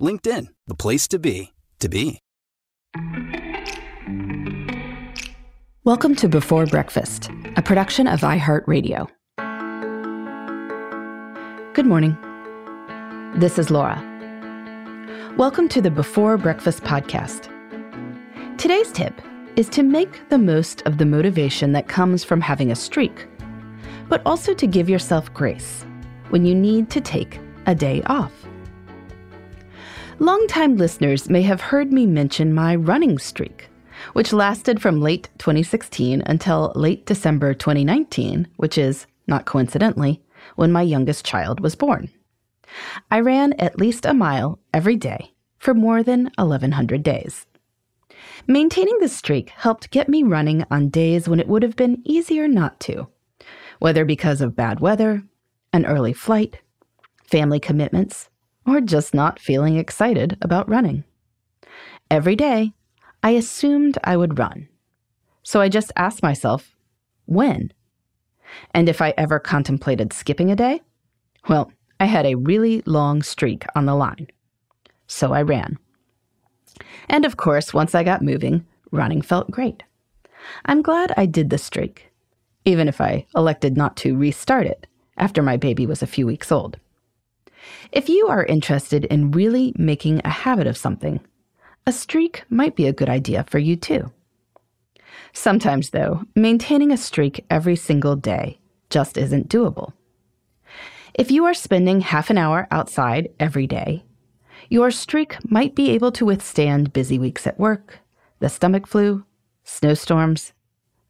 LinkedIn, the place to be, to be. Welcome to Before Breakfast, a production of iHeartRadio. Good morning. This is Laura. Welcome to the Before Breakfast podcast. Today's tip is to make the most of the motivation that comes from having a streak, but also to give yourself grace when you need to take a day off. Longtime listeners may have heard me mention my running streak which lasted from late 2016 until late December 2019, which is, not coincidentally, when my youngest child was born. I ran at least a mile every day for more than 1,100 days. Maintaining this streak helped get me running on days when it would have been easier not to, whether because of bad weather, an early flight, family commitments, or just not feeling excited about running. Every day, I assumed I would run. So I just asked myself, when? And if I ever contemplated skipping a day? Well, I had a really long streak on the line. So I ran. And of course, once I got moving, running felt great. I'm glad I did the streak, even if I elected not to restart it after my baby was a few weeks old. If you are interested in really making a habit of something, a streak might be a good idea for you too. Sometimes, though, maintaining a streak every single day just isn't doable. If you are spending half an hour outside every day, your streak might be able to withstand busy weeks at work, the stomach flu, snowstorms,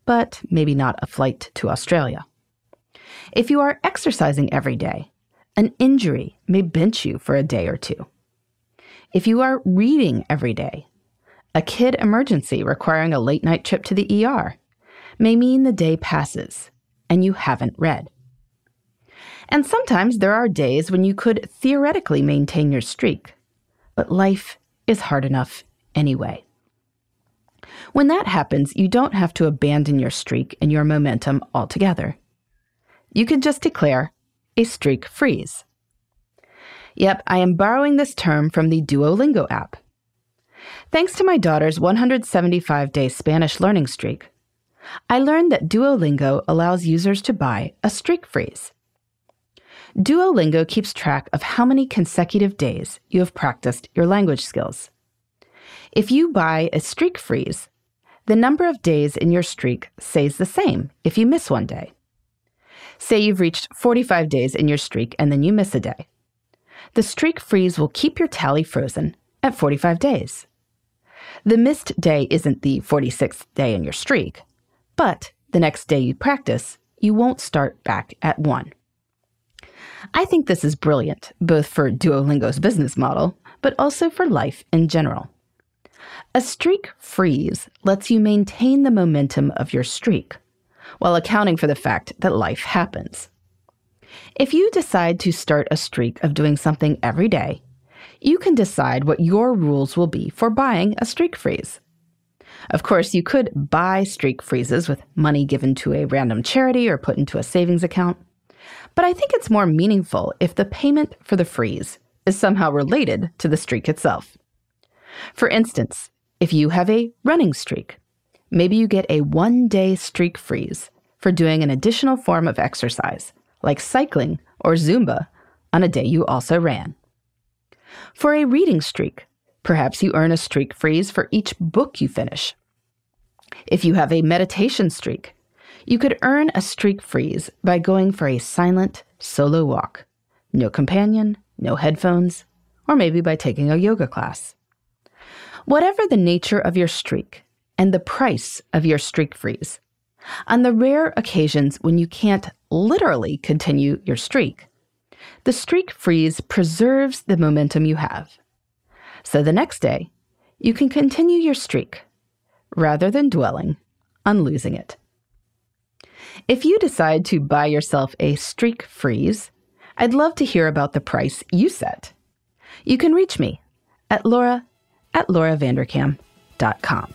but maybe not a flight to Australia. If you are exercising every day, an injury may bench you for a day or two. If you are reading every day, a kid emergency requiring a late night trip to the ER may mean the day passes and you haven't read. And sometimes there are days when you could theoretically maintain your streak, but life is hard enough anyway. When that happens, you don't have to abandon your streak and your momentum altogether. You can just declare a streak freeze. Yep, I am borrowing this term from the Duolingo app. Thanks to my daughter's 175 day Spanish learning streak, I learned that Duolingo allows users to buy a streak freeze. Duolingo keeps track of how many consecutive days you have practiced your language skills. If you buy a streak freeze, the number of days in your streak stays the same if you miss one day. Say you've reached 45 days in your streak and then you miss a day the streak freeze will keep your tally frozen at 45 days. The missed day isn't the 46th day in your streak, but the next day you practice, you won't start back at one. I think this is brilliant, both for Duolingo's business model, but also for life in general. A streak freeze lets you maintain the momentum of your streak while accounting for the fact that life happens. If you decide to start a streak of doing something every day, you can decide what your rules will be for buying a streak freeze. Of course, you could buy streak freezes with money given to a random charity or put into a savings account. But I think it's more meaningful if the payment for the freeze is somehow related to the streak itself. For instance, if you have a running streak, maybe you get a one day streak freeze for doing an additional form of exercise, like cycling or Zumba, on a day you also ran. For a reading streak, Perhaps you earn a streak freeze for each book you finish. If you have a meditation streak, you could earn a streak freeze by going for a silent, solo walk. No companion, no headphones, or maybe by taking a yoga class. Whatever the nature of your streak and the price of your streak freeze, on the rare occasions when you can't literally continue your streak, the streak freeze preserves the momentum you have. So the next day, you can continue your streak rather than dwelling on losing it. If you decide to buy yourself a streak freeze, I'd love to hear about the price you set. You can reach me at laura at lauravanderkam.com.